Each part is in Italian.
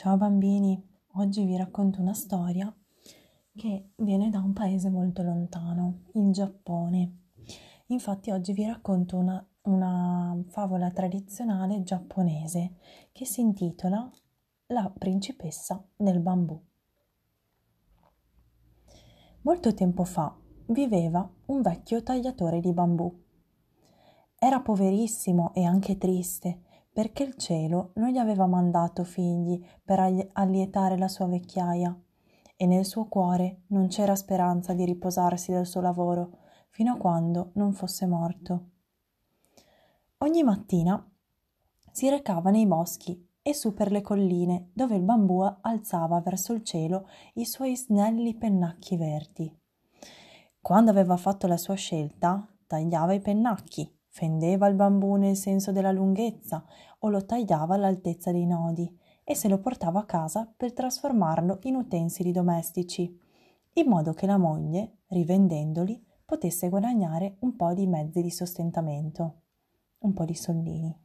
Ciao bambini, oggi vi racconto una storia che viene da un paese molto lontano, il Giappone. Infatti oggi vi racconto una, una favola tradizionale giapponese che si intitola La principessa del bambù. Molto tempo fa viveva un vecchio tagliatore di bambù. Era poverissimo e anche triste perché il cielo non gli aveva mandato figli per allietare la sua vecchiaia e nel suo cuore non c'era speranza di riposarsi del suo lavoro fino a quando non fosse morto. Ogni mattina si recava nei boschi e su per le colline dove il bambù alzava verso il cielo i suoi snelli pennacchi verdi. Quando aveva fatto la sua scelta, tagliava i pennacchi fendeva il bambù nel senso della lunghezza o lo tagliava all'altezza dei nodi e se lo portava a casa per trasformarlo in utensili domestici, in modo che la moglie, rivendendoli, potesse guadagnare un po' di mezzi di sostentamento, un po' di soldini.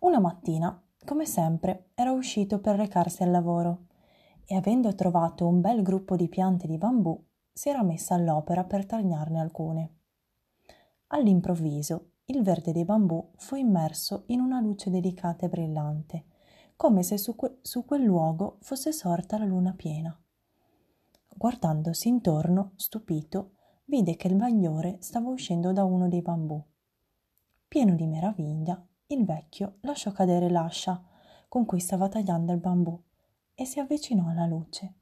Una mattina, come sempre, era uscito per recarsi al lavoro e avendo trovato un bel gruppo di piante di bambù, si era messa all'opera per tagliarne alcune. All'improvviso il verde dei bambù fu immerso in una luce delicata e brillante, come se su, que- su quel luogo fosse sorta la luna piena. Guardandosi intorno, stupito, vide che il bagliore stava uscendo da uno dei bambù. Pieno di meraviglia, il vecchio lasciò cadere l'ascia con cui stava tagliando il bambù e si avvicinò alla luce.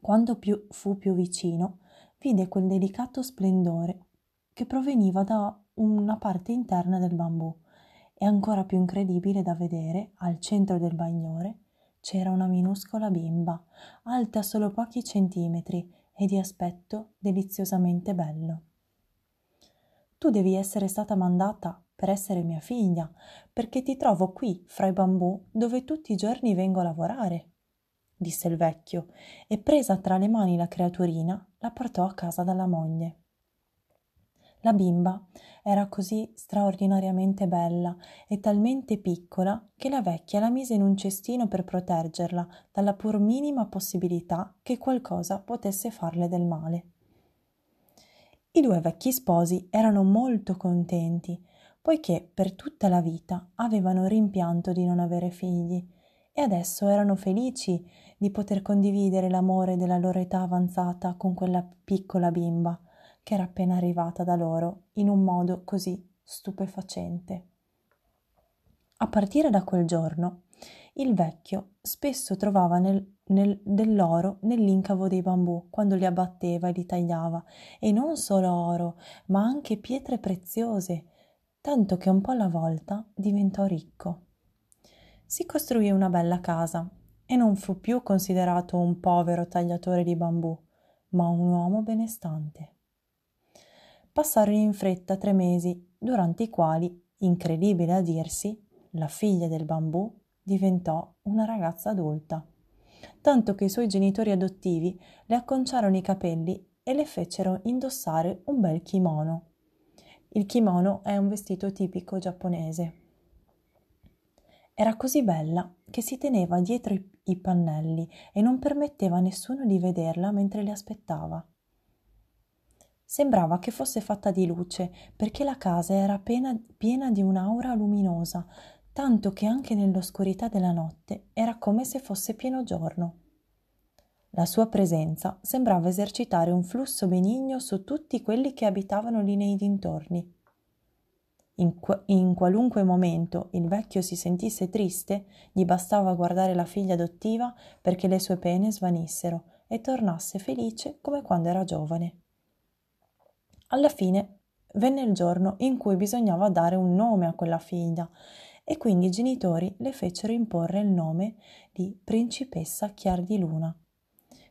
Quando più fu più vicino, vide quel delicato splendore che proveniva da una parte interna del bambù e ancora più incredibile da vedere, al centro del bagnore, c'era una minuscola bimba, alta solo pochi centimetri e di aspetto deliziosamente bello. Tu devi essere stata mandata per essere mia figlia, perché ti trovo qui fra i bambù dove tutti i giorni vengo a lavorare, disse il vecchio, e presa tra le mani la creaturina, la portò a casa dalla moglie. La bimba era così straordinariamente bella e talmente piccola che la vecchia la mise in un cestino per proteggerla dalla pur minima possibilità che qualcosa potesse farle del male. I due vecchi sposi erano molto contenti, poiché per tutta la vita avevano rimpianto di non avere figli e adesso erano felici di poter condividere l'amore della loro età avanzata con quella piccola bimba che era appena arrivata da loro in un modo così stupefacente. A partire da quel giorno, il vecchio spesso trovava nel, nel, dell'oro nell'incavo dei bambù quando li abbatteva e li tagliava, e non solo oro, ma anche pietre preziose, tanto che un po' alla volta diventò ricco. Si costruì una bella casa e non fu più considerato un povero tagliatore di bambù, ma un uomo benestante. Passarono in fretta tre mesi, durante i quali, incredibile a dirsi, la figlia del bambù diventò una ragazza adulta, tanto che i suoi genitori adottivi le acconciarono i capelli e le fecero indossare un bel kimono. Il kimono è un vestito tipico giapponese. Era così bella che si teneva dietro i, pannelli e non permetteva a nessuno di vederla mentre le aspettava. Sembrava che fosse fatta di luce, perché la casa era piena, piena di un'aura luminosa, tanto che anche nell'oscurità della notte era come se fosse pieno giorno. La sua presenza sembrava esercitare un flusso benigno su tutti quelli che abitavano lì nei dintorni. In, qu- in, qualunque momento il vecchio si sentisse triste, gli bastava guardare la figlia adottiva perché le sue pene svanissero e tornasse felice come quando era giovane. Alla fine venne il giorno in cui bisognava dare un nome a quella figlia e quindi i genitori le fecero imporre il nome di principessa Chiar di Luna,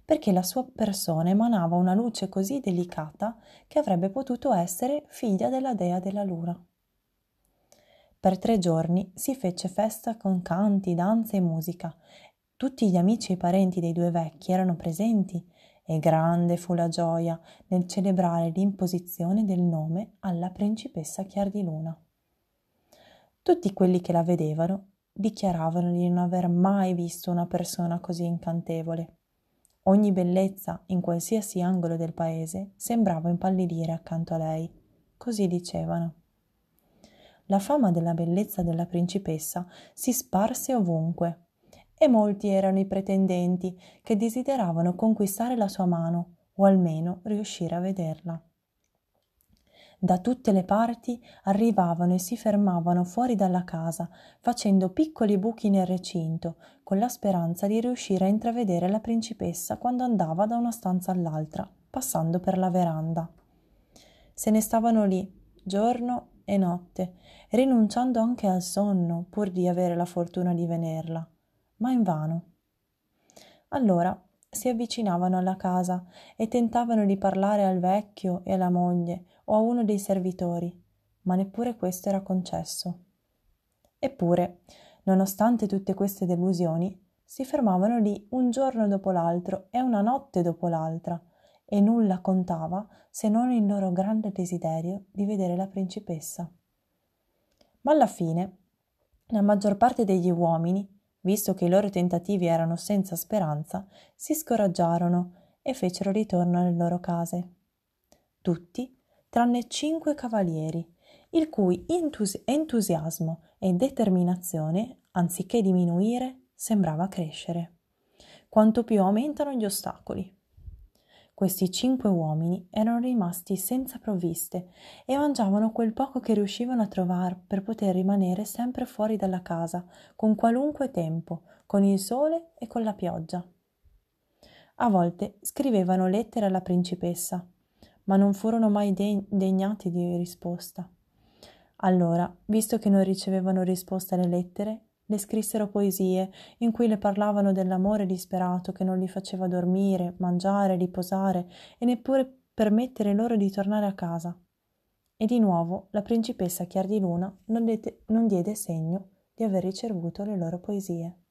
perché la sua persona emanava una luce così delicata che avrebbe potuto essere figlia della dea della luna. Per tre giorni si fece festa con canti, danze e musica. Tutti gli amici e parenti dei due vecchi erano presenti e grande fu la gioia nel celebrare l'imposizione del nome alla principessa Chiardiluna. Tutti quelli che la vedevano dichiaravano di non aver mai visto una persona così incantevole. Ogni bellezza, in qualsiasi angolo del paese, sembrava impallidire accanto a lei. Così dicevano. La fama della bellezza della principessa si sparse ovunque e molti erano i pretendenti che desideravano conquistare la sua mano o almeno riuscire a vederla. Da tutte le parti arrivavano e si fermavano fuori dalla casa, facendo piccoli buchi nel recinto, con la speranza di riuscire a intravedere la principessa quando andava da una stanza all'altra, passando per la veranda. Se ne stavano lì, giorno e notte, rinunciando anche al sonno pur di avere la fortuna di vederla, ma invano. Allora si avvicinavano alla casa e tentavano di parlare al vecchio e alla moglie o a uno dei servitori, ma neppure questo era concesso. Eppure, nonostante tutte queste delusioni, si fermavano lì un giorno dopo l'altro e una notte dopo l'altra, e nulla contava se non il loro grande desiderio di vedere la principessa. Ma alla fine, la maggior parte degli uomini visto che i loro tentativi erano senza speranza, si scoraggiarono e fecero ritorno alle loro case. Tutti, tranne cinque cavalieri, il cui entusi- entusiasmo e determinazione, anziché diminuire, sembrava crescere. Quanto più aumentano gli ostacoli. Questi cinque uomini erano rimasti senza provviste e mangiavano quel poco che riuscivano a trovare per poter rimanere sempre fuori dalla casa, con qualunque tempo, con il sole e con la pioggia. A volte scrivevano lettere alla principessa, ma non furono mai degnati di risposta. Allora, visto che non ricevevano risposta alle lettere, le scrissero poesie in cui le parlavano dell'amore disperato che non li faceva dormire, mangiare, riposare e neppure permettere loro di tornare a casa. E di nuovo la principessa Chiardiluna non, dete, non diede segno di aver ricevuto le loro poesie.